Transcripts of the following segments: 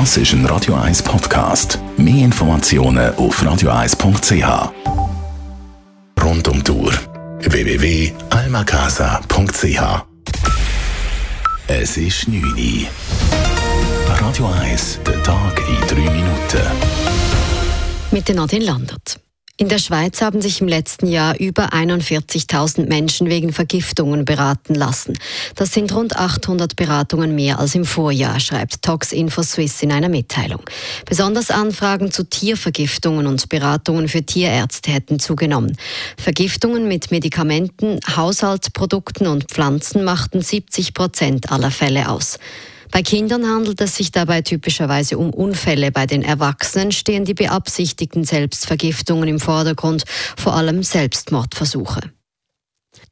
Das ist ein Radio 1 Podcast. Mehr Informationen auf radio1.ch. Rund um Tour www.almacasa.ch. Es ist 9 Uhr. Radio 1, der Tag in 3 Minuten. Mit Nadine Landert. In der Schweiz haben sich im letzten Jahr über 41.000 Menschen wegen Vergiftungen beraten lassen. Das sind rund 800 Beratungen mehr als im Vorjahr, schreibt Tox Swiss in einer Mitteilung. Besonders Anfragen zu Tiervergiftungen und Beratungen für Tierärzte hätten zugenommen. Vergiftungen mit Medikamenten, Haushaltsprodukten und Pflanzen machten 70 Prozent aller Fälle aus. Bei Kindern handelt es sich dabei typischerweise um Unfälle. Bei den Erwachsenen stehen die beabsichtigten Selbstvergiftungen im Vordergrund, vor allem Selbstmordversuche.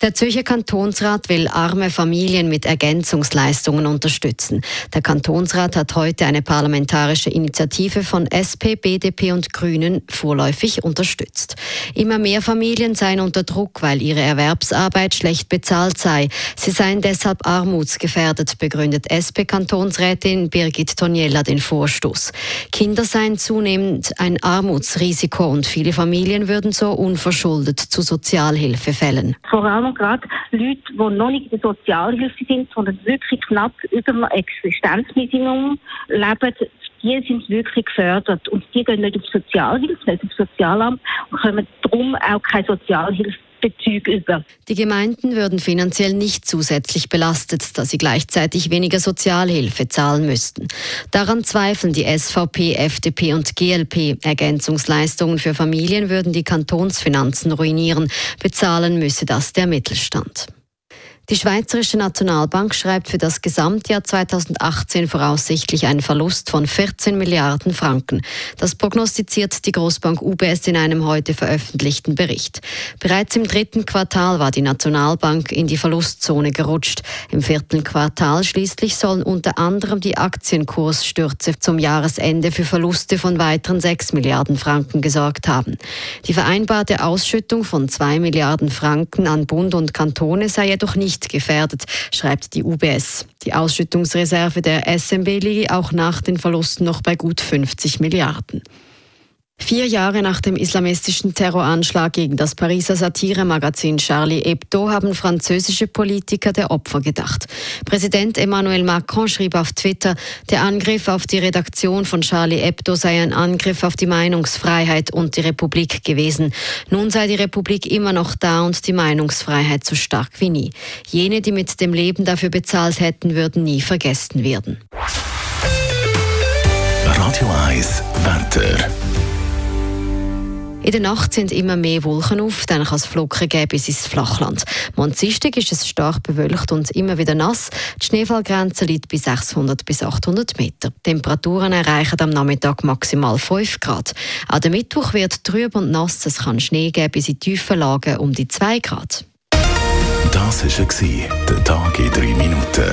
Der Zürcher Kantonsrat will arme Familien mit Ergänzungsleistungen unterstützen. Der Kantonsrat hat heute eine parlamentarische Initiative von SP, BDP und Grünen vorläufig unterstützt. Immer mehr Familien seien unter Druck, weil ihre Erwerbsarbeit schlecht bezahlt sei. Sie seien deshalb armutsgefährdet, begründet SP-Kantonsrätin Birgit Toniella den Vorstoß. Kinder seien zunehmend ein Armutsrisiko und viele Familien würden so unverschuldet zu Sozialhilfe fällen. Vor allem gerade Leute, die noch nicht in der Sozialhilfe sind, sondern wirklich knapp über dem Existenzminimum leben, die sind wirklich gefördert. Und die gehen nicht auf Sozialhilfe, nicht auf Sozialamt und kommen darum auch keine Sozialhilfe Bezug über. Die Gemeinden würden finanziell nicht zusätzlich belastet, da sie gleichzeitig weniger Sozialhilfe zahlen müssten. Daran zweifeln die SVP, FDP und GLP. Ergänzungsleistungen für Familien würden die Kantonsfinanzen ruinieren. Bezahlen müsse das der Mittelstand. Die Schweizerische Nationalbank schreibt für das Gesamtjahr 2018 voraussichtlich einen Verlust von 14 Milliarden Franken. Das prognostiziert die Großbank UBS in einem heute veröffentlichten Bericht. Bereits im dritten Quartal war die Nationalbank in die Verlustzone gerutscht. Im vierten Quartal schließlich sollen unter anderem die Aktienkursstürze zum Jahresende für Verluste von weiteren 6 Milliarden Franken gesorgt haben. Die vereinbarte Ausschüttung von 2 Milliarden Franken an Bund und Kantone sei jedoch nicht nicht gefährdet, schreibt die UBS. Die Ausschüttungsreserve der SMB liege auch nach den Verlusten noch bei gut 50 Milliarden. Vier Jahre nach dem islamistischen Terroranschlag gegen das Pariser Satiremagazin Charlie Hebdo haben französische Politiker der Opfer gedacht. Präsident Emmanuel Macron schrieb auf Twitter, der Angriff auf die Redaktion von Charlie Hebdo sei ein Angriff auf die Meinungsfreiheit und die Republik gewesen. Nun sei die Republik immer noch da und die Meinungsfreiheit so stark wie nie. Jene, die mit dem Leben dafür bezahlt hätten, würden nie vergessen werden. Radio 1 Wetter. In der Nacht sind immer mehr Wolken auf, dann kann es Flocken geben bis ins Flachland. Am ist es stark bewölkt und immer wieder nass. Die Schneefallgrenze liegt bei 600 bis 800 Meter. Temperaturen erreichen am Nachmittag maximal 5 Grad. Auch der Mittwoch wird trüb und nass. Es kann Schnee geben bis in tiefen Lagen um die 2 Grad. Das war der Tag in 3 Minuten.